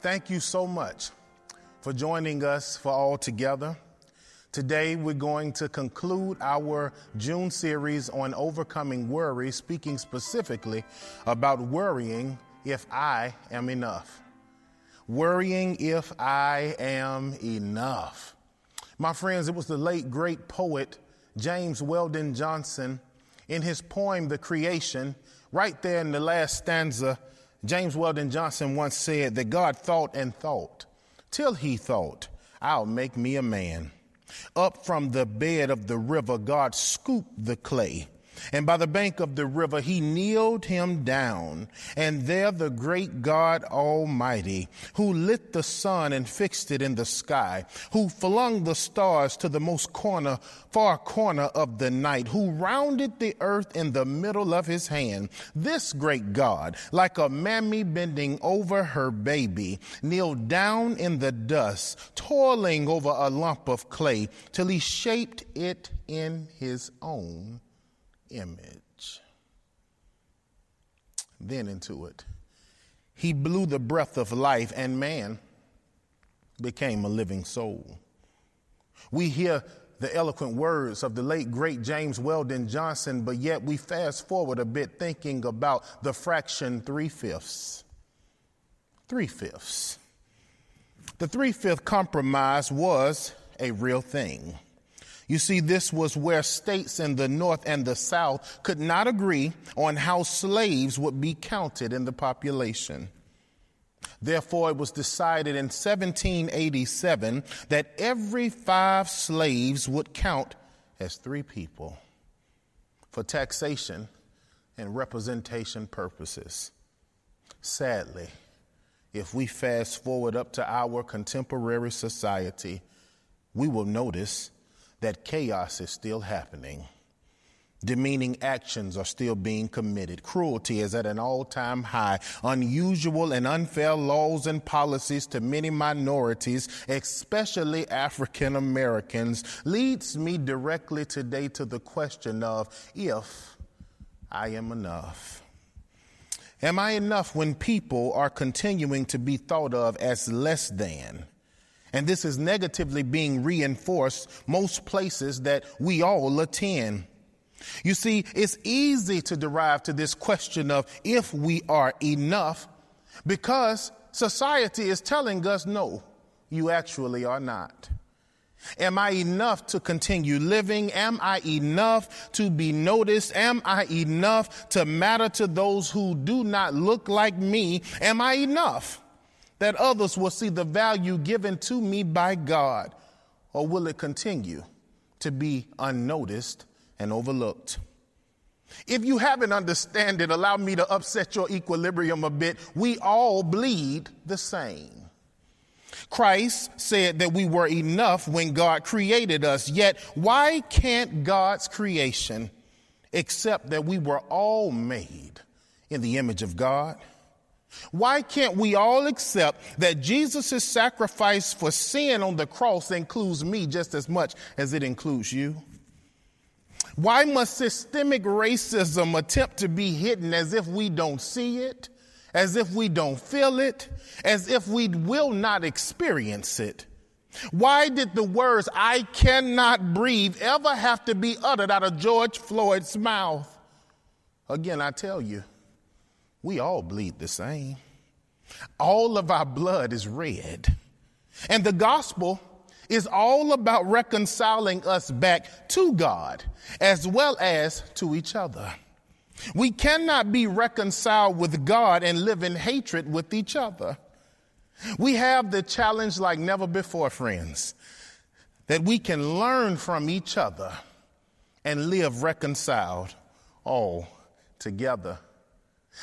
Thank you so much for joining us for All Together. Today, we're going to conclude our June series on overcoming worry, speaking specifically about worrying if I am enough. Worrying if I am enough. My friends, it was the late great poet James Weldon Johnson in his poem, The Creation, right there in the last stanza James Weldon Johnson once said that God thought and thought till he thought, I'll make me a man. Up from the bed of the river, God scooped the clay and by the bank of the river he kneeled him down. And there the great God Almighty, who lit the sun and fixed it in the sky, who flung the stars to the most corner, far corner of the night, who rounded the earth in the middle of his hand, this great God, like a mammy bending over her baby, kneeled down in the dust, toiling over a lump of clay till he shaped it in his own image. Then into it. He blew the breath of life, and man became a living soul. We hear the eloquent words of the late great James Weldon Johnson, but yet we fast forward a bit thinking about the fraction three fifths. Three fifths. The three fifth compromise was a real thing. You see, this was where states in the North and the South could not agree on how slaves would be counted in the population. Therefore, it was decided in 1787 that every five slaves would count as three people for taxation and representation purposes. Sadly, if we fast forward up to our contemporary society, we will notice that chaos is still happening. Demeaning actions are still being committed. Cruelty is at an all time high. Unusual and unfair laws and policies to many minorities, especially African Americans, leads me directly today to the question of if I am enough. Am I enough when people are continuing to be thought of as less than? And this is negatively being reinforced most places that we all attend. You see, it's easy to derive to this question of if we are enough because society is telling us no, you actually are not. Am I enough to continue living? Am I enough to be noticed? Am I enough to matter to those who do not look like me? Am I enough? That others will see the value given to me by God? Or will it continue to be unnoticed and overlooked? If you haven't understand it, allow me to upset your equilibrium a bit. We all bleed the same. Christ said that we were enough when God created us. Yet, why can't God's creation accept that we were all made in the image of God? Why can't we all accept that Jesus' sacrifice for sin on the cross includes me just as much as it includes you? Why must systemic racism attempt to be hidden as if we don't see it, as if we don't feel it, as if we will not experience it? Why did the words, I cannot breathe, ever have to be uttered out of George Floyd's mouth? Again, I tell you, we all bleed the same. All of our blood is red. And the gospel is all about reconciling us back to God as well as to each other. We cannot be reconciled with God and live in hatred with each other. We have the challenge like never before, friends, that we can learn from each other and live reconciled all together.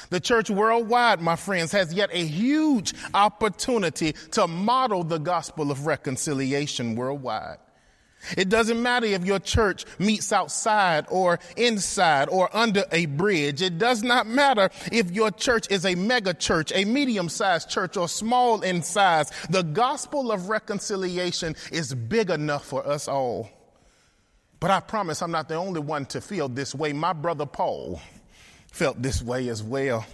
The church worldwide, my friends, has yet a huge opportunity to model the gospel of reconciliation worldwide. It doesn't matter if your church meets outside or inside or under a bridge. It does not matter if your church is a mega church, a medium sized church, or small in size. The gospel of reconciliation is big enough for us all. But I promise I'm not the only one to feel this way. My brother Paul felt this way as well.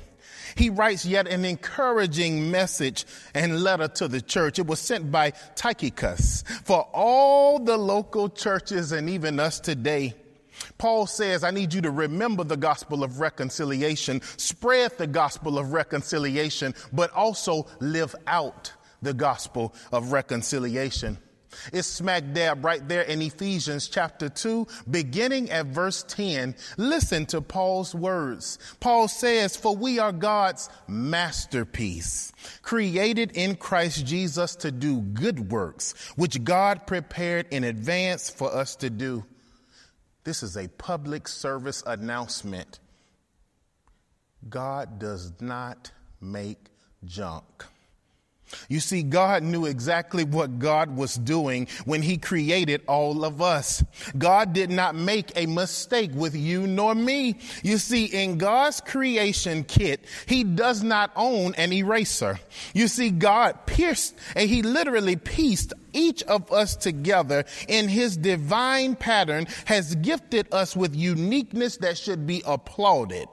He writes yet an encouraging message and letter to the church. It was sent by Tychicus for all the local churches and even us today. Paul says, I need you to remember the gospel of reconciliation, spread the gospel of reconciliation, but also live out the gospel of reconciliation. It's smack dab right there in Ephesians chapter 2, beginning at verse 10. Listen to Paul's words. Paul says, For we are God's masterpiece, created in Christ Jesus to do good works, which God prepared in advance for us to do. This is a public service announcement. God does not make junk. You see, God knew exactly what God was doing when He created all of us. God did not make a mistake with you nor me. You see, in God's creation kit, He does not own an eraser. You see, God pierced and He literally pieced each of us together in His divine pattern has gifted us with uniqueness that should be applauded.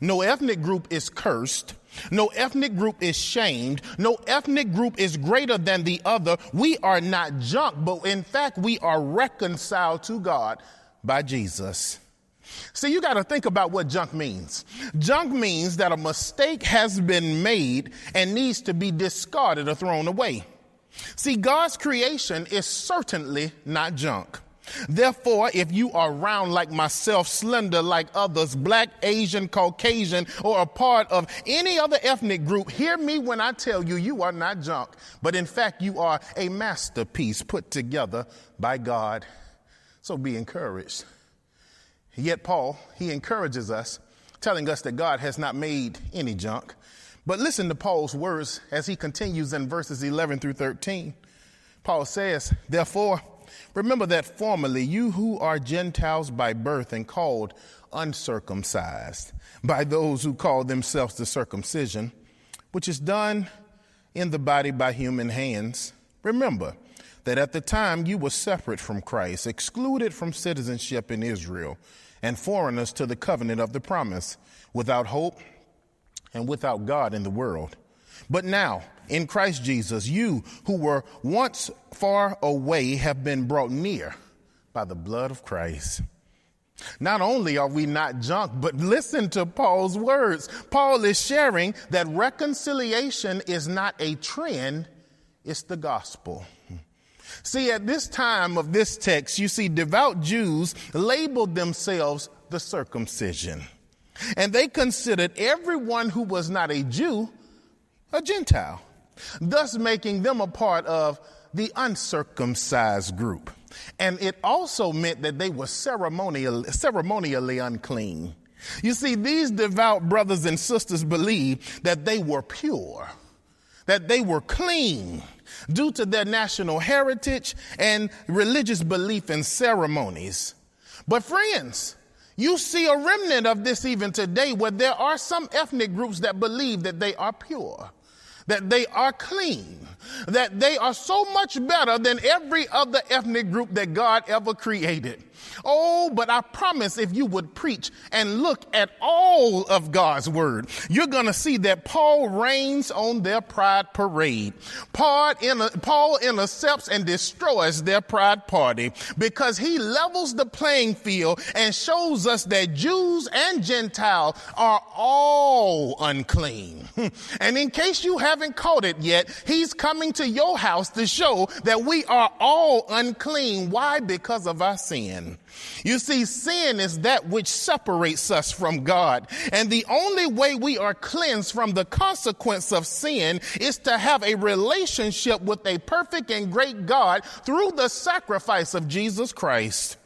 No ethnic group is cursed. No ethnic group is shamed. No ethnic group is greater than the other. We are not junk, but in fact, we are reconciled to God by Jesus. See, you got to think about what junk means. Junk means that a mistake has been made and needs to be discarded or thrown away. See, God's creation is certainly not junk. Therefore, if you are round like myself, slender like others, black, Asian, Caucasian, or a part of any other ethnic group, hear me when I tell you, you are not junk, but in fact, you are a masterpiece put together by God. So be encouraged. Yet, Paul, he encourages us, telling us that God has not made any junk. But listen to Paul's words as he continues in verses 11 through 13. Paul says, Therefore, Remember that formerly you who are Gentiles by birth and called uncircumcised by those who call themselves the circumcision, which is done in the body by human hands. Remember that at the time you were separate from Christ, excluded from citizenship in Israel, and foreigners to the covenant of the promise, without hope and without God in the world. But now, in Christ Jesus, you who were once far away have been brought near by the blood of Christ. Not only are we not junk, but listen to Paul's words. Paul is sharing that reconciliation is not a trend, it's the gospel. See, at this time of this text, you see devout Jews labeled themselves the circumcision. And they considered everyone who was not a Jew a Gentile, thus making them a part of the uncircumcised group. And it also meant that they were ceremonial, ceremonially unclean. You see, these devout brothers and sisters believed that they were pure, that they were clean due to their national heritage and religious belief and ceremonies. But friends, you see a remnant of this even today where there are some ethnic groups that believe that they are pure that they are clean, that they are so much better than every other ethnic group that God ever created. Oh, but I promise if you would preach and look at all of God's word, you're going to see that Paul reigns on their pride parade. Paul, Paul intercepts and destroys their pride party because he levels the playing field and shows us that Jews and Gentiles are all unclean. And in case you haven't caught it yet, he's coming to your house to show that we are all unclean. Why? Because of our sin. You see, sin is that which separates us from God. And the only way we are cleansed from the consequence of sin is to have a relationship with a perfect and great God through the sacrifice of Jesus Christ.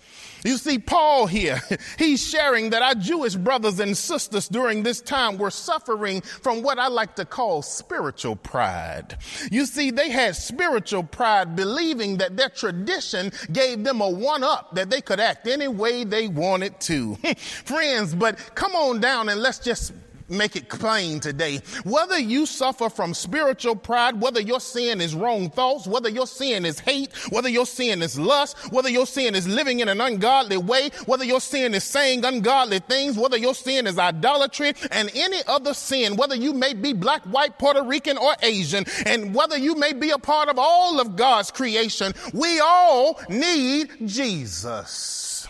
You see, Paul here, he's sharing that our Jewish brothers and sisters during this time were suffering from what I like to call spiritual pride. You see, they had spiritual pride, believing that their tradition gave them a one up, that they could act any way they wanted to. Friends, but come on down and let's just make it plain today. Whether you suffer from spiritual pride, whether your sin is wrong thoughts, whether your sin is hate, whether your sin is lust, whether your sin is living in an ungodly way, whether your sin is saying ungodly things, whether your sin is idolatry and any other sin, whether you may be black, white, Puerto Rican, or Asian, and whether you may be a part of all of God's creation, we all need Jesus.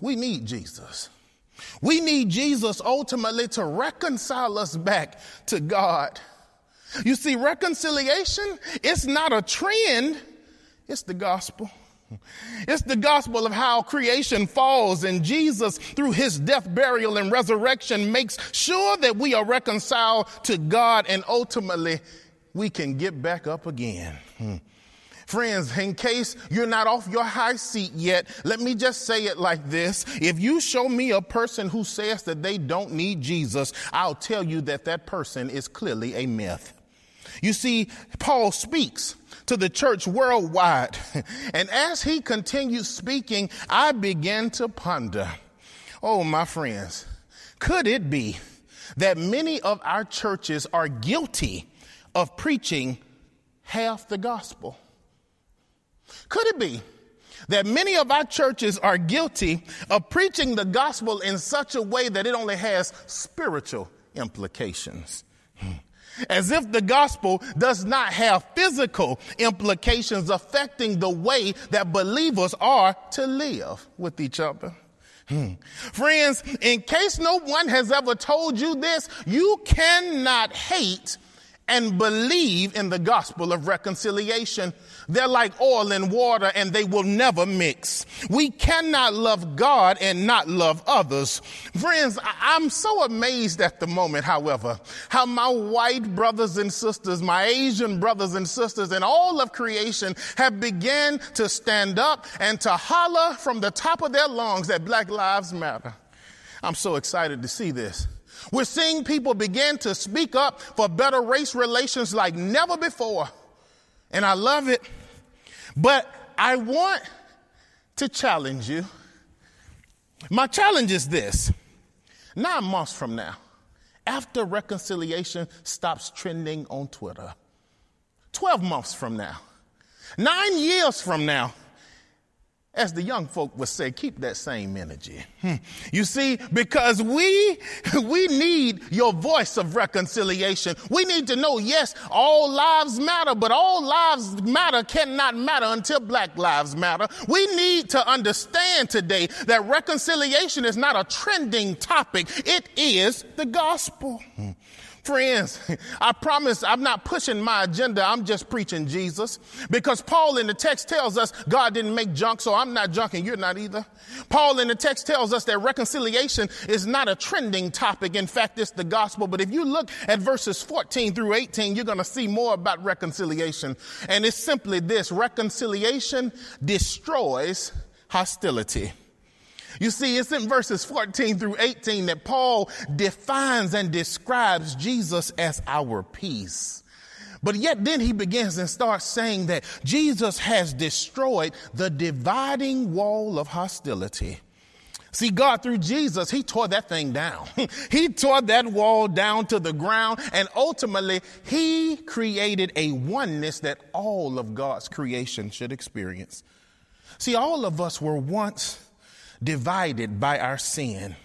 We need Jesus. We need Jesus ultimately to reconcile us back to God. You see, reconciliation is not a trend, it's the gospel. It's the gospel of how creation falls and Jesus through his death, burial, and resurrection makes sure that we are reconciled to God and ultimately we can get back up again. Hmm. Friends, in case you're not off your high seat yet, let me just say it like this. If you show me a person who says that they don't need Jesus, I'll tell you that that person is clearly a myth. You see, Paul speaks to the church worldwide. And as he continues speaking, I began to ponder, oh, my friends, could it be that many of our churches are guilty of preaching half the gospel? Could it be that many of our churches are guilty of preaching the gospel in such a way that it only has spiritual implications? As if the gospel does not have physical implications affecting the way that believers are to live with each other. Hmm. Friends, in case no one has ever told you this, you cannot hate and believe in the gospel of reconciliation. They're like oil and water and they will never mix. We cannot love God and not love others. Friends, I'm so amazed at the moment, however, how my white brothers and sisters, my Asian brothers and sisters, and all of creation have begun to stand up and to holler from the top of their lungs that Black Lives Matter. I'm so excited to see this. We're seeing people begin to speak up for better race relations like never before. And I love it. But I want to challenge you. My challenge is this nine months from now, after reconciliation stops trending on Twitter, 12 months from now, nine years from now, as the young folk would say, keep that same energy. Hmm. You see, because we, we need your voice of reconciliation. We need to know, yes, all lives matter, but all lives matter cannot matter until black lives matter. We need to understand today that reconciliation is not a trending topic. It is the gospel. Friends, I promise I'm not pushing my agenda. I'm just preaching Jesus. Because Paul in the text tells us God didn't make junk, so I'm not junk and you're not either. Paul in the text tells us that reconciliation is not a trending topic. In fact, it's the gospel. But if you look at verses 14 through 18, you're going to see more about reconciliation. And it's simply this reconciliation destroys hostility. You see, it's in verses 14 through 18 that Paul defines and describes Jesus as our peace. But yet then he begins and starts saying that Jesus has destroyed the dividing wall of hostility. See, God through Jesus, he tore that thing down. he tore that wall down to the ground and ultimately he created a oneness that all of God's creation should experience. See, all of us were once divided by our sin,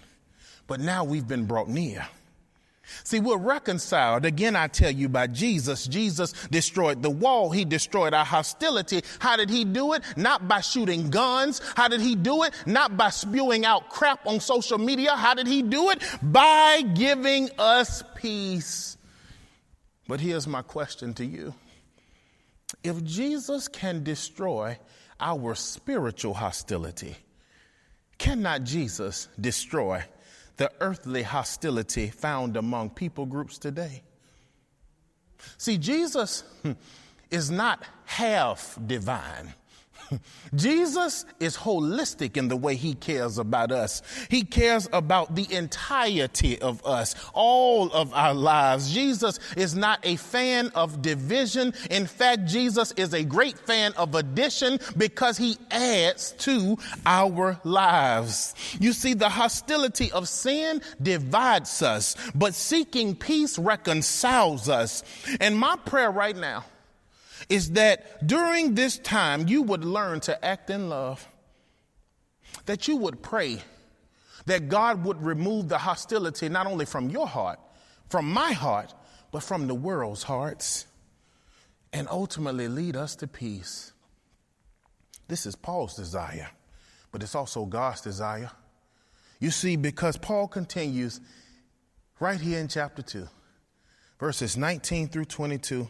but now we've been brought near. See, we're reconciled, again, I tell you, by Jesus. Jesus destroyed the wall. He destroyed our hostility. How did he do it? Not by shooting guns. How did he do it? Not by spewing out crap on social media. How did he do it? By giving us peace. But here's my question to you. If Jesus can destroy our spiritual hostility, Cannot Jesus destroy the earthly hostility found among people groups today? See, Jesus hmm, is not half divine. Jesus is holistic in the way he cares about us. He cares about the entirety of us, all of our lives. Jesus is not a fan of division. In fact, Jesus is a great fan of addition because he adds to our lives. You see, the hostility of sin divides us, but seeking peace reconciles us. And my prayer right now is that during this time you would learn to act in love, that you would pray that God would remove the hostility not only from your heart, from my heart, but from the world's hearts, and ultimately lead us to peace. This is Paul's desire, but it's also God's desire. You see, because Paul continues right here in chapter 2, verses 19 through 22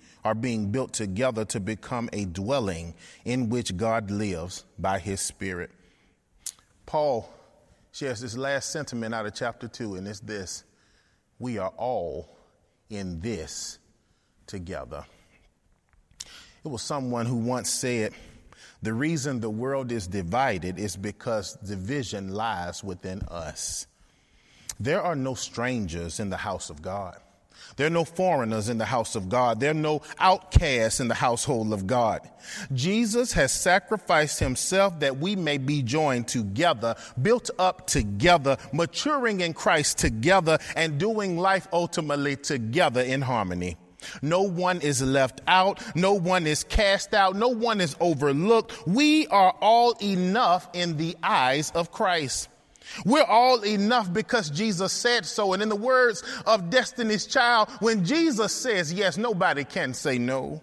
are being built together to become a dwelling in which God lives by his Spirit. Paul shares this last sentiment out of chapter 2, and it's this We are all in this together. It was someone who once said, The reason the world is divided is because division lies within us. There are no strangers in the house of God. There are no foreigners in the house of God. There are no outcasts in the household of God. Jesus has sacrificed himself that we may be joined together, built up together, maturing in Christ together, and doing life ultimately together in harmony. No one is left out. No one is cast out. No one is overlooked. We are all enough in the eyes of Christ. We're all enough because Jesus said so. And in the words of Destiny's Child, when Jesus says yes, nobody can say no.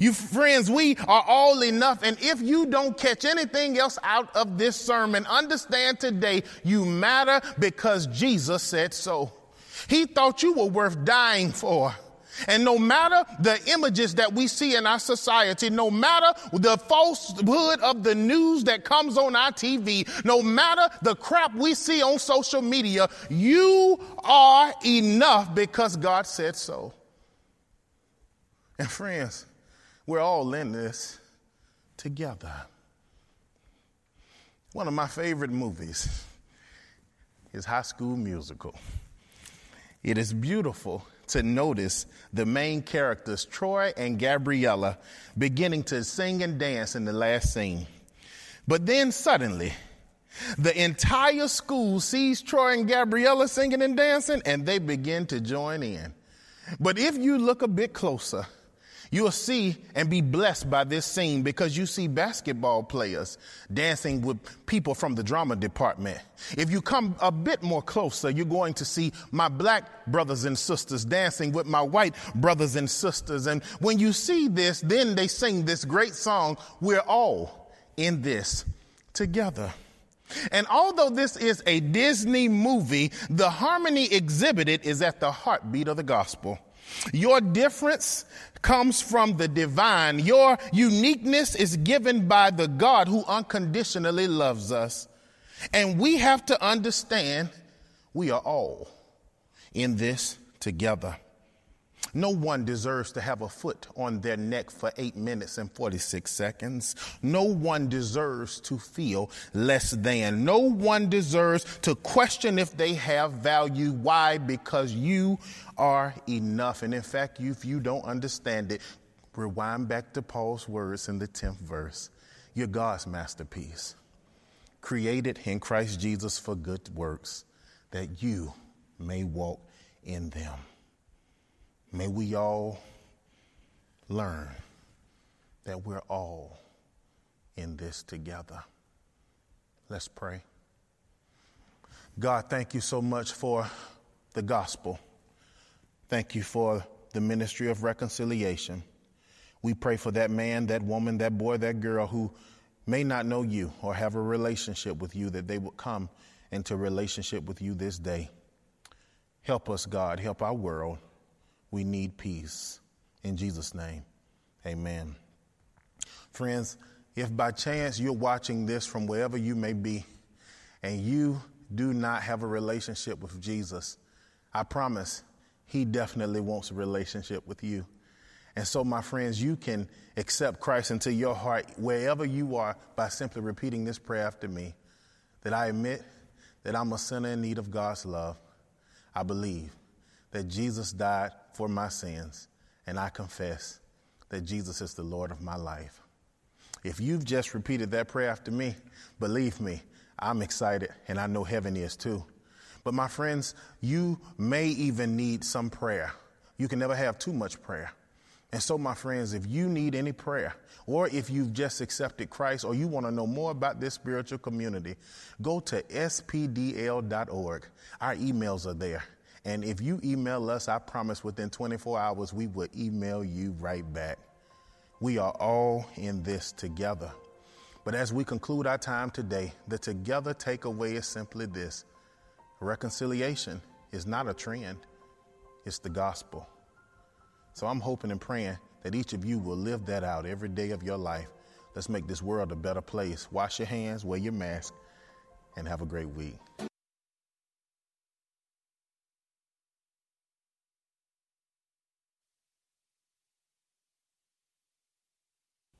You friends, we are all enough. And if you don't catch anything else out of this sermon, understand today you matter because Jesus said so. He thought you were worth dying for. And no matter the images that we see in our society, no matter the falsehood of the news that comes on our TV, no matter the crap we see on social media, you are enough because God said so. And friends, we're all in this together. One of my favorite movies is High School Musical. It is beautiful to notice the main characters, Troy and Gabriella, beginning to sing and dance in the last scene. But then suddenly, the entire school sees Troy and Gabriella singing and dancing, and they begin to join in. But if you look a bit closer, You'll see and be blessed by this scene because you see basketball players dancing with people from the drama department. If you come a bit more closer, you're going to see my black brothers and sisters dancing with my white brothers and sisters. And when you see this, then they sing this great song, We're All in This Together. And although this is a Disney movie, the harmony exhibited is at the heartbeat of the gospel. Your difference comes from the divine. Your uniqueness is given by the God who unconditionally loves us. And we have to understand we are all in this together. No one deserves to have a foot on their neck for eight minutes and 46 seconds. No one deserves to feel less than. No one deserves to question if they have value. Why? Because you are enough. And in fact, if you don't understand it, rewind back to Paul's words in the 10th verse. You're God's masterpiece, created in Christ Jesus for good works, that you may walk in them. May we all learn that we're all in this together. Let's pray. God, thank you so much for the gospel. Thank you for the ministry of reconciliation. We pray for that man, that woman, that boy, that girl who may not know you or have a relationship with you, that they would come into relationship with you this day. Help us, God. Help our world. We need peace. In Jesus' name, amen. Friends, if by chance you're watching this from wherever you may be and you do not have a relationship with Jesus, I promise he definitely wants a relationship with you. And so, my friends, you can accept Christ into your heart wherever you are by simply repeating this prayer after me that I admit that I'm a sinner in need of God's love. I believe that Jesus died for my sins, and I confess that Jesus is the Lord of my life. If you've just repeated that prayer after me, believe me, I'm excited, and I know heaven is too. But my friends, you may even need some prayer. You can never have too much prayer. And so, my friends, if you need any prayer, or if you've just accepted Christ, or you want to know more about this spiritual community, go to spdl.org. Our emails are there. And if you email us, I promise within 24 hours, we will email you right back. We are all in this together. But as we conclude our time today, the together takeaway is simply this reconciliation is not a trend, it's the gospel. So I'm hoping and praying that each of you will live that out every day of your life. Let's make this world a better place. Wash your hands, wear your mask, and have a great week.